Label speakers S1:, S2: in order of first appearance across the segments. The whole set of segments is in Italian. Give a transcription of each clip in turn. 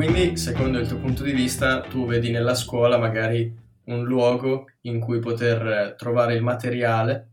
S1: quindi, secondo il tuo punto di vista, tu vedi nella scuola magari un luogo in cui poter trovare il materiale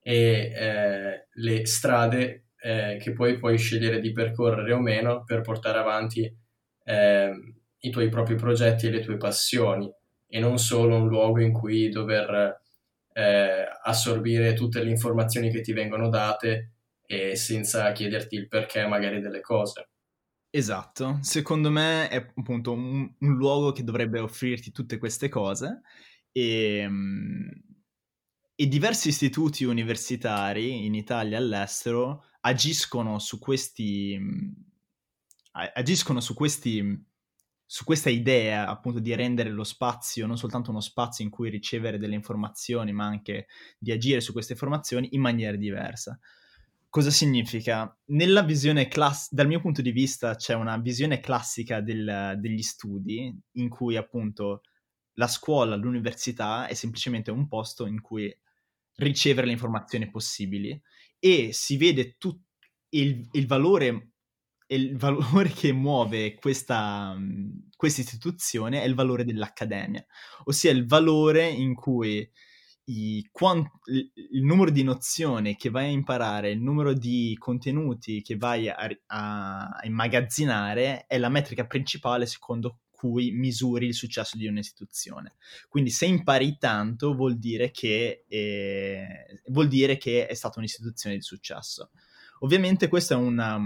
S1: e eh, le strade eh, che poi puoi scegliere di percorrere o meno per portare avanti eh, i tuoi propri progetti e le tue passioni e non solo un luogo in cui dover eh, assorbire tutte le informazioni che ti vengono date e senza chiederti il perché magari delle cose.
S2: Esatto, secondo me è appunto un, un luogo che dovrebbe offrirti tutte queste cose e, ehm, e diversi istituti universitari in Italia e all'estero agiscono su questi agiscono su questi su questa idea appunto di rendere lo spazio non soltanto uno spazio in cui ricevere delle informazioni, ma anche di agire su queste informazioni in maniera diversa. Cosa significa? Nella visione classica, dal mio punto di vista, c'è una visione classica del, degli studi in cui appunto la scuola, l'università è semplicemente un posto in cui ricevere le informazioni possibili e si vede tutto il, il valore il valore che muove questa istituzione è il valore dell'accademia, ossia il valore in cui i, quant, il, numero di nozioni che vai a imparare, il numero di contenuti che vai a, a, a immagazzinare è la metrica principale secondo cui misuri il successo di un'istituzione. Quindi se impari tanto vuol dire che, eh, vuol dire che è stata un'istituzione di successo. Ovviamente questa è una,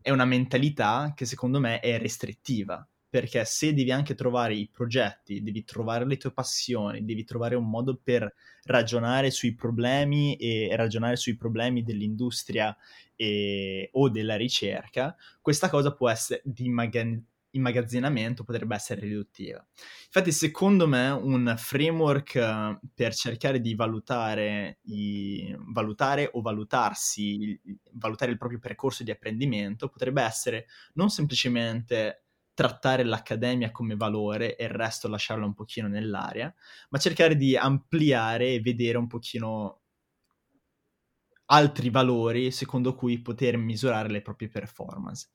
S2: è una mentalità che secondo me è restrittiva, perché se devi anche trovare i progetti, devi trovare le tue passioni, devi trovare un modo per ragionare sui problemi e ragionare sui problemi dell'industria e, o della ricerca, questa cosa può essere di magari immagazzinamento potrebbe essere riduttiva. Infatti, secondo me, un framework per cercare di valutare, i, valutare o valutarsi, valutare il proprio percorso di apprendimento potrebbe essere non semplicemente trattare l'accademia come valore e il resto lasciarlo un pochino nell'aria, ma cercare di ampliare e vedere un pochino altri valori secondo cui poter misurare le proprie performance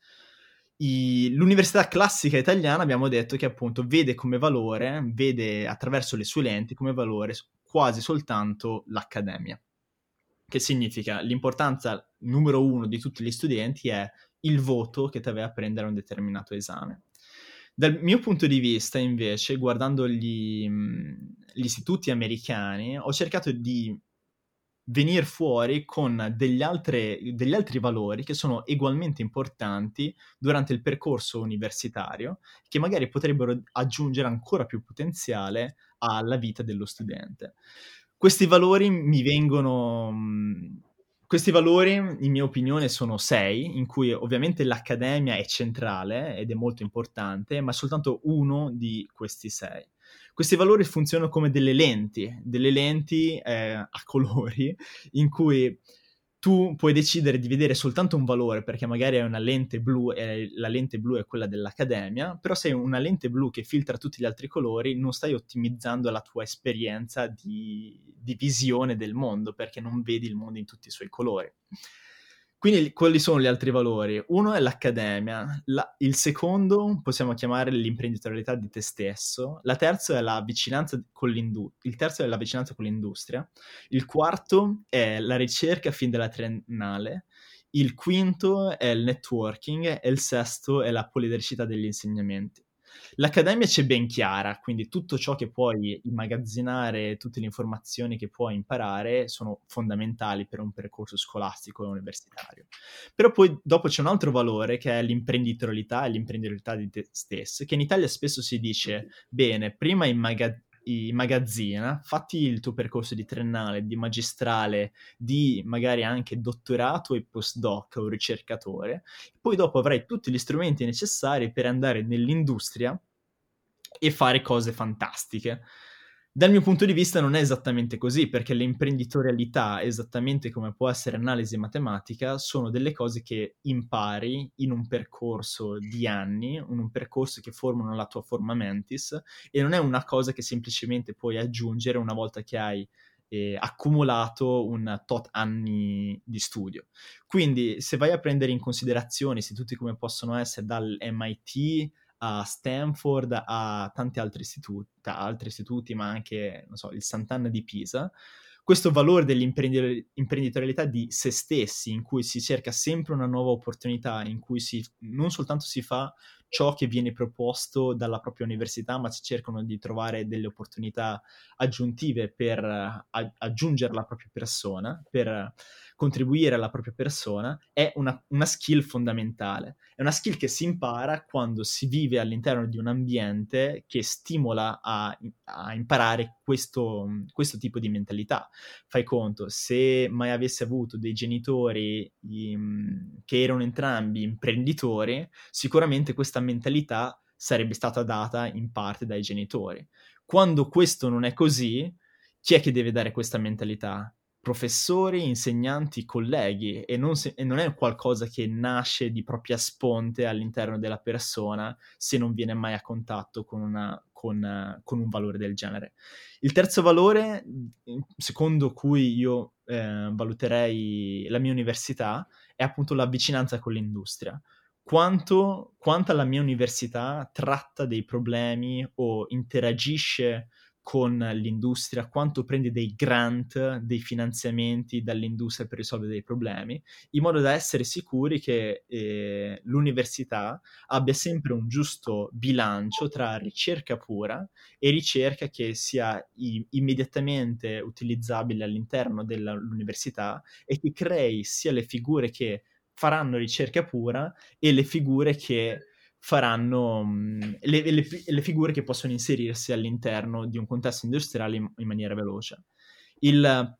S2: i, l'università classica italiana abbiamo detto che appunto vede come valore, vede attraverso le sue lenti come valore quasi soltanto l'accademia. Che significa l'importanza numero uno di tutti gli studenti è il voto che ti aveva a prendere un determinato esame. Dal mio punto di vista, invece, guardando gli, gli istituti americani, ho cercato di venire fuori con degli, altre, degli altri valori che sono ugualmente importanti durante il percorso universitario, che magari potrebbero aggiungere ancora più potenziale alla vita dello studente. Questi valori mi vengono... Questi valori, in mia opinione, sono sei, in cui ovviamente l'accademia è centrale ed è molto importante, ma soltanto uno di questi sei. Questi valori funzionano come delle lenti, delle lenti eh, a colori in cui tu puoi decidere di vedere soltanto un valore perché magari hai una lente blu e la lente blu è quella dell'accademia, però se hai una lente blu che filtra tutti gli altri colori non stai ottimizzando la tua esperienza di, di visione del mondo perché non vedi il mondo in tutti i suoi colori. Quindi quali sono gli altri valori? Uno è l'accademia, la, il secondo possiamo chiamare l'imprenditorialità di te stesso, la terza è la vicinanza con il terzo è la vicinanza con l'industria, il quarto è la ricerca fin dalla triennale, il quinto è il networking e il sesto è la polidricità degli insegnamenti. L'accademia c'è ben chiara, quindi tutto ciò che puoi immagazzinare, tutte le informazioni che puoi imparare sono fondamentali per un percorso scolastico e universitario. Però poi dopo c'è un altro valore che è l'imprenditorialità e l'imprenditorialità di te stesso, che in Italia spesso si dice, bene, prima immagazzinare magazzina, fatti il tuo percorso di triennale, di magistrale, di magari anche dottorato e postdoc o ricercatore, poi dopo avrai tutti gli strumenti necessari per andare nell'industria e fare cose fantastiche. Dal mio punto di vista non è esattamente così, perché l'imprenditorialità, esattamente come può essere analisi matematica, sono delle cose che impari in un percorso di anni, in un percorso che formano la tua forma mentis, e non è una cosa che semplicemente puoi aggiungere una volta che hai eh, accumulato un tot anni di studio. Quindi se vai a prendere in considerazione istituti come possono essere dal MIT a Stanford, a tanti altri istituti, altri istituti ma anche, so, il Sant'Anna di Pisa, questo valore dell'imprenditorialità di se stessi, in cui si cerca sempre una nuova opportunità, in cui si, non soltanto si fa ciò che viene proposto dalla propria università, ma si cercano di trovare delle opportunità aggiuntive per uh, aggiungere la propria persona, per contribuire alla propria persona, è una, una, skill fondamentale. È una skill che si impara quando si vive all'interno di un ambiente che stimola a, a imparare questo, questo, tipo di mentalità. Fai conto, se mai avessi avuto dei genitori in, che erano entrambi imprenditori, sicuramente questa mentalità sarebbe stata data in parte dai genitori. Quando questo non è così, chi è che deve dare questa mentalità? Professori, insegnanti, colleghi e non, se, e non, è qualcosa che nasce di propria sponte all'interno della persona se non viene mai a contatto con, una, con, con un valore del genere. Il terzo valore, secondo cui io eh, valuterei la mia università, è appunto la vicinanza con l'industria. Quanto, quanto la mia università tratta dei problemi o interagisce con l'industria, quanto prende dei grant, dei finanziamenti dall'industria per risolvere dei problemi, in modo da essere sicuri che eh, l'università abbia sempre un giusto bilancio tra ricerca pura e ricerca che sia i- immediatamente utilizzabile all'interno dell'università e che crei sia le figure che faranno ricerca pura e le figure che faranno mh, le, le, le, figure che possono inserirsi all'interno di un contesto industriale in, in maniera veloce. Il,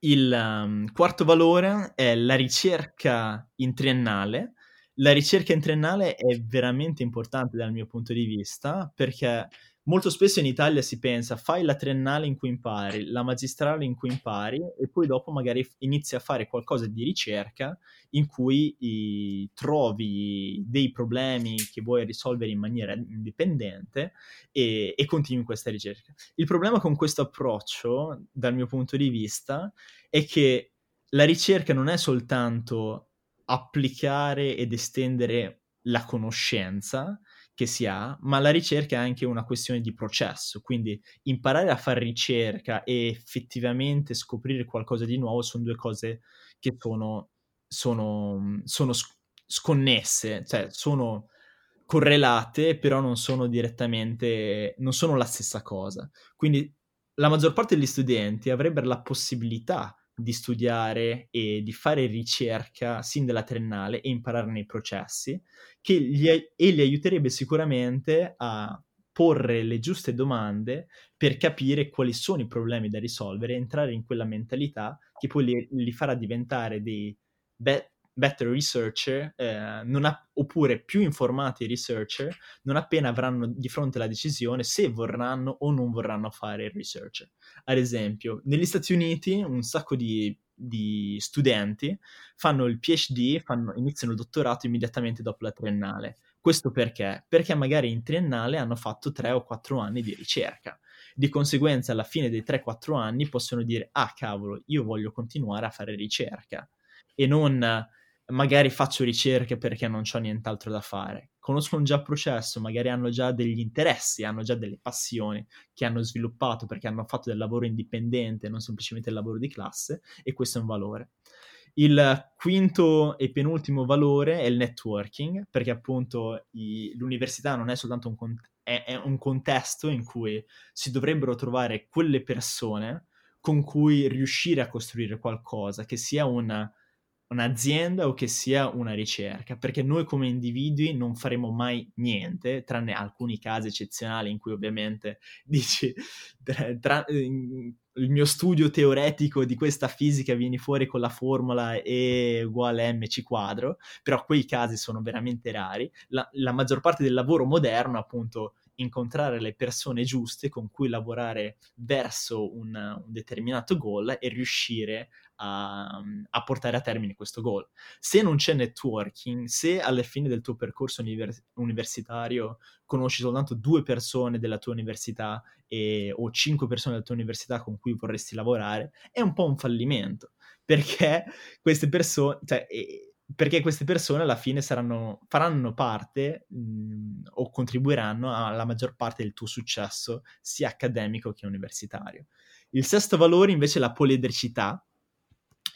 S2: il um, quarto valore è la ricerca in triennale. La ricerca in triennale è veramente importante dal mio punto di vista perché molto spesso in Italia si pensa fai la triennale in cui impari, la magistrale in cui impari e poi dopo magari inizi a fare qualcosa di ricerca in cui i, trovi dei problemi che vuoi risolvere in maniera indipendente e, e continui questa ricerca. Il problema con questo approccio, dal mio punto di vista, è che la ricerca non è soltanto applicare ed estendere la conoscenza, che si ha, ma la ricerca è anche una questione di processo, quindi imparare a fare ricerca e effettivamente scoprire qualcosa di nuovo sono due cose che sono, sono, sono sconnesse, cioè sono correlate, però non sono direttamente, non sono la stessa cosa. Quindi la maggior parte degli studenti avrebbero la possibilità di studiare e di fare ricerca sin dalla triennale e imparare nei processi, che gli, e li aiuterebbe sicuramente a porre le giuste domande per capire quali sono i problemi da risolvere, entrare in quella mentalità che poi li, li farà diventare dei be- better researcher, eh, ha, oppure più informati researcher, non appena avranno di fronte la decisione se vorranno o non vorranno fare il researcher. Ad esempio, negli Stati Uniti un sacco di, di studenti fanno il PhD, fanno, iniziano il dottorato immediatamente dopo la triennale. Questo perché? Perché magari in triennale hanno fatto 3 o 4 anni di ricerca. Di conseguenza, alla fine dei 3-4 anni possono dire: Ah, cavolo, io voglio continuare a fare ricerca e non magari faccio ricerche perché non ho nient'altro da fare. Conoscono già il processo, magari hanno già degli interessi, hanno già delle passioni che hanno sviluppato perché hanno fatto del lavoro indipendente, non semplicemente il lavoro di classe, e questo è un valore. Il quinto e penultimo valore è il networking, perché appunto i, l'università non è soltanto un, con- è, è un contesto in cui si dovrebbero trovare quelle persone con cui riuscire a costruire qualcosa, che sia una un'azienda o che sia una ricerca, perché noi come individui non faremo mai niente, tranne alcuni casi eccezionali in cui ovviamente dici tra, il mio studio teoretico di questa fisica viene fuori con la formula E uguale mc quadro, però quei casi sono veramente rari. La, la maggior parte del lavoro moderno, appunto, incontrare le persone giuste con cui lavorare verso un, un determinato goal e riuscire a, a, portare a termine questo goal. Se non c'è networking, se alla fine del tuo percorso univers- universitario conosci soltanto due persone della tua università e, o cinque persone della tua università con cui vorresti lavorare, è un po' un fallimento, perché queste persone, cioè, perché queste persone alla fine saranno, faranno parte mh, o contribuiranno alla maggior parte del tuo successo sia accademico che universitario. Il sesto valore invece è la poliedricità,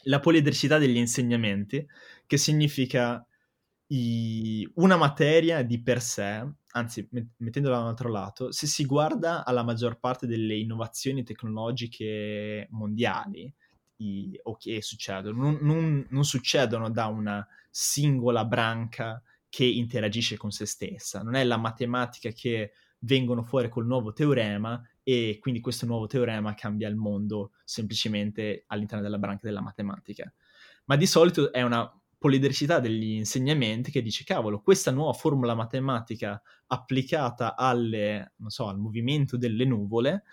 S2: la poliedricità degli insegnamenti, che significa i, una materia di per sé, anzi mettendola dall'altro lato, se si guarda alla maggior parte delle innovazioni tecnologiche mondiali, i, o che succedono, non, non, non succedono da una singola branca che interagisce con se stessa, non è la matematica che vengono fuori col nuovo teorema e quindi questo nuovo teorema cambia il mondo semplicemente all'interno della branca della matematica. Ma di solito è una polidricità degli insegnamenti che dice cavolo, questa nuova formula matematica applicata alle, so, al movimento delle nuvole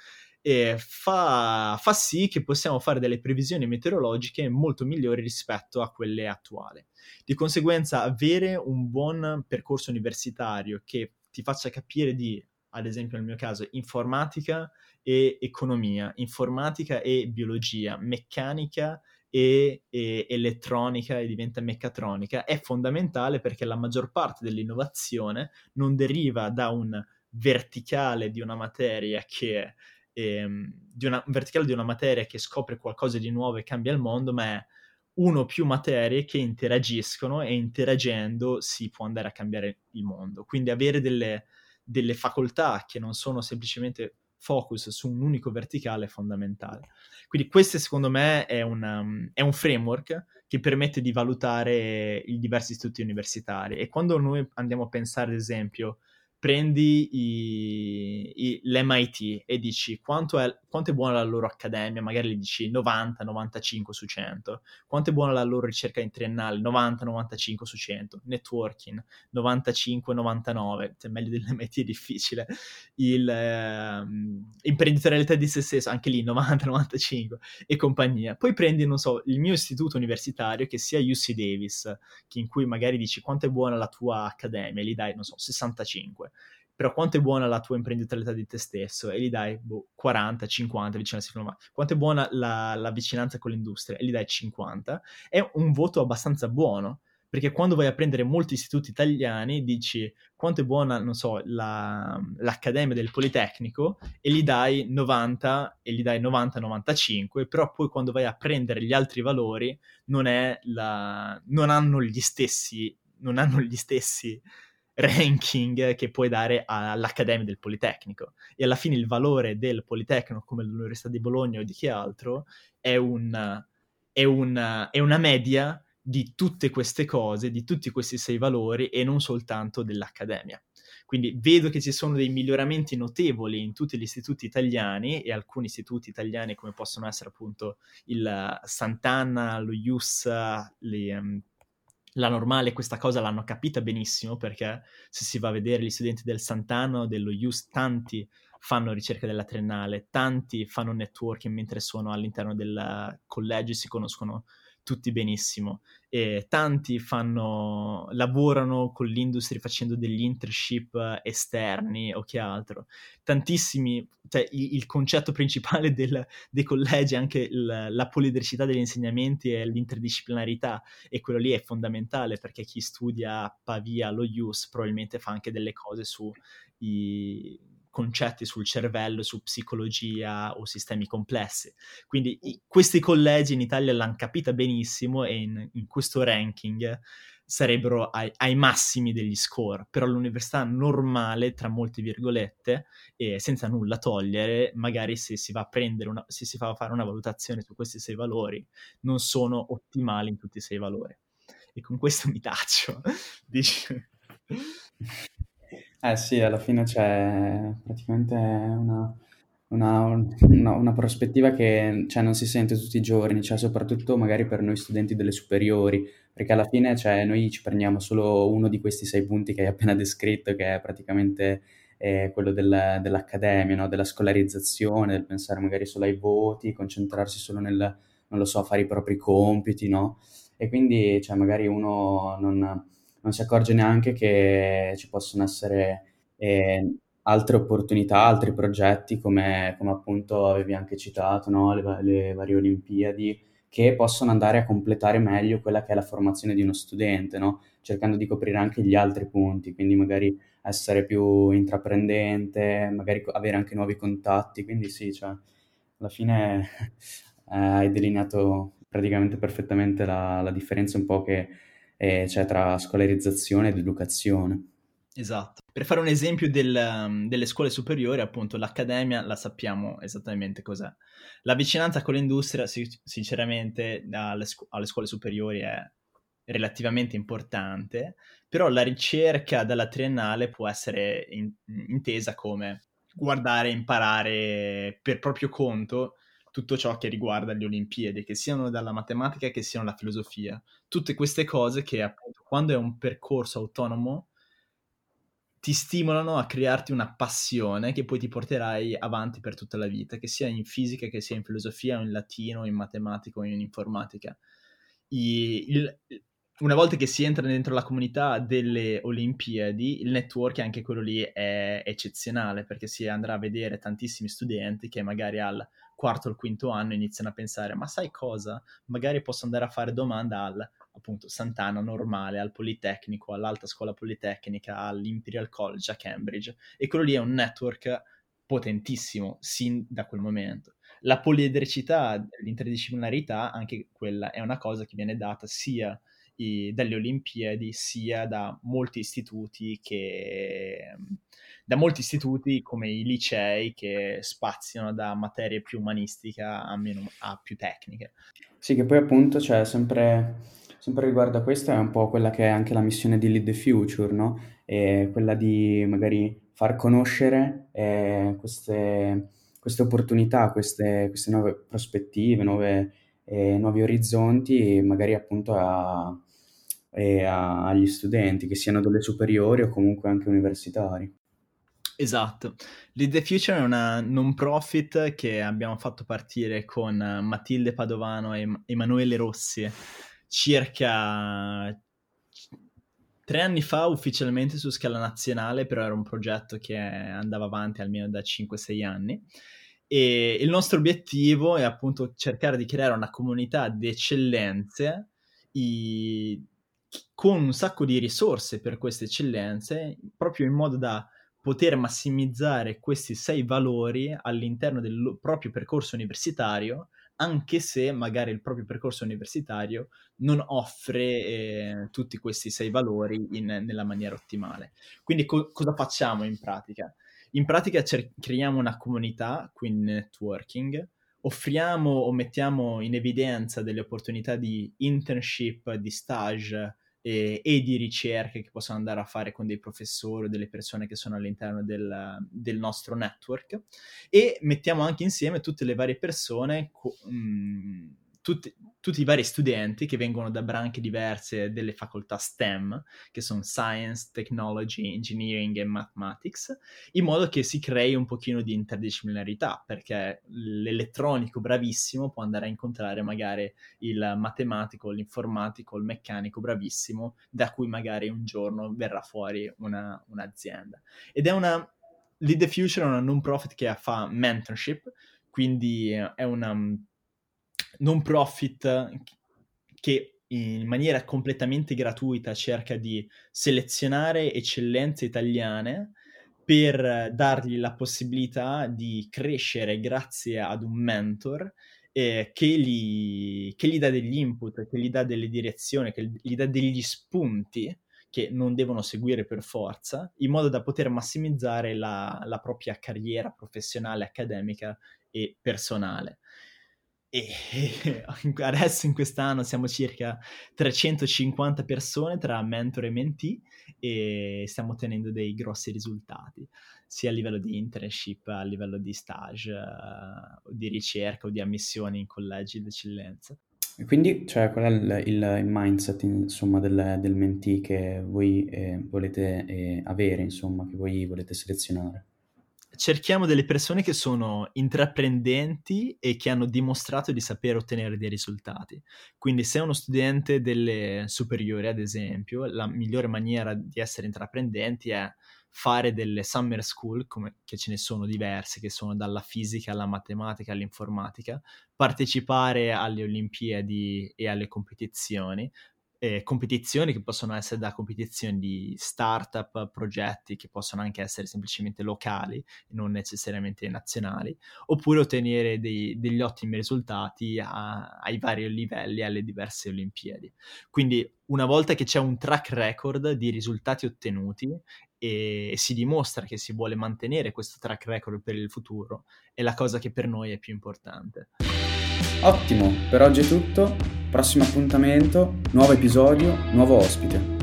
S2: eh, fa, fa sì che possiamo fare delle previsioni meteorologiche molto migliori rispetto a quelle attuali. Di conseguenza avere un buon percorso universitario che ti faccia capire di ad esempio nel mio caso, informatica e economia, informatica e biologia, meccanica e, e, elettronica e diventa meccatronica, è fondamentale perché la maggior parte dell'innovazione non deriva da un verticale di una materia che ehm, di una verticale di una materia che scopre qualcosa di nuovo e cambia il mondo, ma è uno o più materie che interagiscono e interagendo si può andare a cambiare il mondo. Quindi avere delle, delle facoltà che non sono semplicemente focus su un unico verticale è fondamentale. Quindi questo secondo me è, una, è un framework che permette di valutare i diversi istituti universitari e quando noi andiamo a pensare ad esempio prendi i, i, l'MIT e dici quanto è, quanto è, buona la loro accademia, magari gli dici 90-95 su 100, quanto è buona la loro ricerca in triennale, 90-95 su 100, networking 95-99, cioè meglio dell'MIT è difficile, il eh, imprenditorialità di se stesso, anche lì 90-95 e compagnia. Poi prendi, non so, il mio istituto universitario che sia UC Davis, in cui magari dici quanto è buona la tua accademia, gli dai, non so, 65 però quanto è buona la tua imprenditorialità di te stesso? E gli dai boh, 40, 50 vicinanza ma quanto è buona la, la, vicinanza con l'industria? E gli dai 50, è un voto abbastanza buono, perché quando vai a prendere molti istituti italiani dici quanto è buona, non so, la, l'Accademia del Politecnico? E gli dai 90 e gli dai 90-95, però poi quando vai a prendere gli altri valori non, la, non hanno gli stessi, non hanno gli stessi ranking che puoi dare all'Accademia del Politecnico. E alla fine il valore del Politecnico, come l'Università di Bologna o di chi altro, è, un, è, un, è una media di tutte queste cose, di tutti questi sei valori e non soltanto dell'Accademia. Quindi vedo che ci sono dei miglioramenti notevoli in tutti gli istituti italiani e alcuni istituti italiani come possono essere appunto il Sant'Anna, lo IUS, le, um, la normale questa cosa l'hanno capita benissimo perché se si va a vedere gli studenti del Sant'Anno, dello IUS, tanti fanno ricerca della triennale, tanti fanno networking mentre sono all'interno del collegio e si conoscono tutti benissimo e tanti fanno, lavorano con l'industria facendo degli internship esterni o che altro. Tantissimi, cioè il, il concetto principale del, dei collegi anche il, la polidricità degli insegnamenti e l'interdisciplinarità e quello lì è fondamentale perché chi studia a Pavia lo IUS probabilmente fa anche delle cose su i concetti sul cervello, su psicologia o sistemi complessi. Quindi i, questi collegi in Italia l'hanno capita benissimo e in, in questo ranking sarebbero ai, ai, massimi degli score, però l'università normale, tra molte virgolette, e senza nulla togliere, magari se si va a prendere una, se si fa fare una valutazione su questi sei valori, non sono ottimali in tutti i sei valori. E con questo mi taccio. Dici...
S3: Eh sì, alla fine c'è praticamente una, una, una- una prospettiva che cioè, non si sente tutti i giorni, cioè, soprattutto magari per noi studenti delle superiori, perché alla fine cioè, noi ci prendiamo solo uno di questi sei punti che hai appena descritto, che è praticamente eh, quello del- dell'accademia, no? Della scolarizzazione, del pensare magari solo ai voti, concentrarsi solo nel, non lo so, fare i propri compiti, no? E quindi cioè, magari uno non non si accorge neanche che ci possono essere eh, altre opportunità, altri progetti come, come, appunto avevi anche citato, no? le, le, varie Olimpiadi che possono andare a completare meglio quella che è la formazione di uno studente, no? cercando di coprire anche gli altri punti, quindi magari essere più intraprendente, magari avere anche nuovi contatti, quindi sì, cioè, alla fine eh, hai delineato praticamente perfettamente la, la differenza un po' che eh, c'è tra scolarizzazione ed educazione.
S2: Esatto. Per fare un esempio del, um, delle scuole superiori, appunto, l'accademia la sappiamo esattamente cos'è. La vicinanza con l'industria, sinceramente, alle, scu- alle scuole superiori è relativamente importante, però la ricerca dalla triennale può essere in- intesa come guardare imparare per proprio conto tutto ciò che riguarda le Olimpiadi, che siano dalla matematica che siano la filosofia. Tutte queste cose che appunto quando è un percorso autonomo ti stimolano a crearti una passione che poi ti porterai avanti per tutta la vita, che sia in fisica, che sia in filosofia, o in latino, in matematica o in informatica. I, il, una volta che si entra dentro la comunità delle Olimpiadi, il network anche quello lì è eccezionale perché si andrà a vedere tantissimi studenti che magari al quarto o al quinto anno iniziano a pensare ma sai cosa? Magari posso andare a fare domanda al appunto Sant'Anna normale, al Politecnico, all'Alta Scuola Politecnica, all'Imperial College a Cambridge e quello lì è un network potentissimo sin da quel momento. La poliedricità, l'interdisciplinarità, anche quella è una cosa che viene data sia i, dalle Olimpiadi sia da molti istituti che da molti istituti come i licei che spaziano da materie più umanistica a, meno, a più tecniche.
S3: Sì, che poi appunto c'è cioè, sempre, sempre riguardo a questo è un po' quella che è anche la missione di Lead the Future, no? E quella di magari far conoscere eh, queste, queste, opportunità, queste, queste, nuove prospettive, nuove, eh, nuovi orizzonti, magari appunto a, e a- agli studenti, che siano delle superiori o comunque anche universitari.
S2: Esatto. Lead the Future è una non profit che abbiamo fatto partire con Matilde Padovano e Emanuele Rossi circa tre anni fa ufficialmente su scala nazionale, però era un progetto che andava avanti almeno da 5-6 anni. E il nostro obiettivo è appunto cercare di creare una comunità di eccellenze i, con un sacco di risorse per queste eccellenze, proprio in modo da poter massimizzare questi sei valori all'interno del proprio percorso universitario, anche se magari il proprio percorso universitario non offre eh, tutti questi sei valori in, nella maniera ottimale. Quindi co- cosa facciamo in pratica? In pratica cer- creiamo una comunità, quindi networking, offriamo o mettiamo in evidenza delle opportunità di internship, di stage, e, e, di ricerche che possono andare a fare con dei professori o delle persone che sono all'interno del, del nostro network. E mettiamo anche insieme tutte le varie persone co- mh, mm, tutti, tutti, i vari studenti che vengono da branche diverse delle facoltà STEM, che sono Science, Technology, Engineering e Mathematics, in modo che si crei un pochino di interdisciplinarità, perché l'elettronico bravissimo può andare a incontrare magari il matematico, l'informatico, il meccanico bravissimo, da cui magari un giorno verrà fuori una, un'azienda. Ed è una... Lead the Future è una non profit che fa mentorship, quindi è una non profit che in maniera completamente gratuita cerca di selezionare eccellenze italiane per dargli la possibilità di crescere grazie ad un mentor eh, che, gli, che, gli, dà degli input, che gli dà delle direzioni, che gli dà degli spunti che non devono seguire per forza, in modo da poter massimizzare la, la propria carriera professionale, accademica e personale. E adesso in quest'anno siamo circa 350 persone tra mentor e mentee e stiamo ottenendo dei grossi risultati, sia a livello di internship, a livello di stage, uh, di ricerca o di ammissione in collegi d'eccellenza.
S3: E quindi, cioè, qual è il, il mindset, insomma, del, del mentee che voi eh, volete eh, avere, insomma, che voi volete selezionare?
S2: Cerchiamo delle persone che sono intraprendenti e che hanno dimostrato di sapere ottenere dei risultati. Quindi se uno studente delle superiori, ad esempio, la migliore maniera di essere intraprendenti è fare delle summer school, come, che ce ne sono diverse, che sono dalla fisica alla matematica all'informatica, partecipare alle Olimpiadi e alle competizioni, eh, competizioni che possono essere da competizioni di startup, progetti che possono anche essere semplicemente locali, non necessariamente nazionali, oppure ottenere dei, degli ottimi risultati a, ai vari livelli alle diverse Olimpiadi. Quindi una volta che c'è un track record di risultati ottenuti e si dimostra che si vuole mantenere questo track record per il futuro, è la cosa che per noi è più importante.
S3: Ottimo, per oggi è tutto. Prossimo appuntamento, nuovo episodio, nuovo ospite.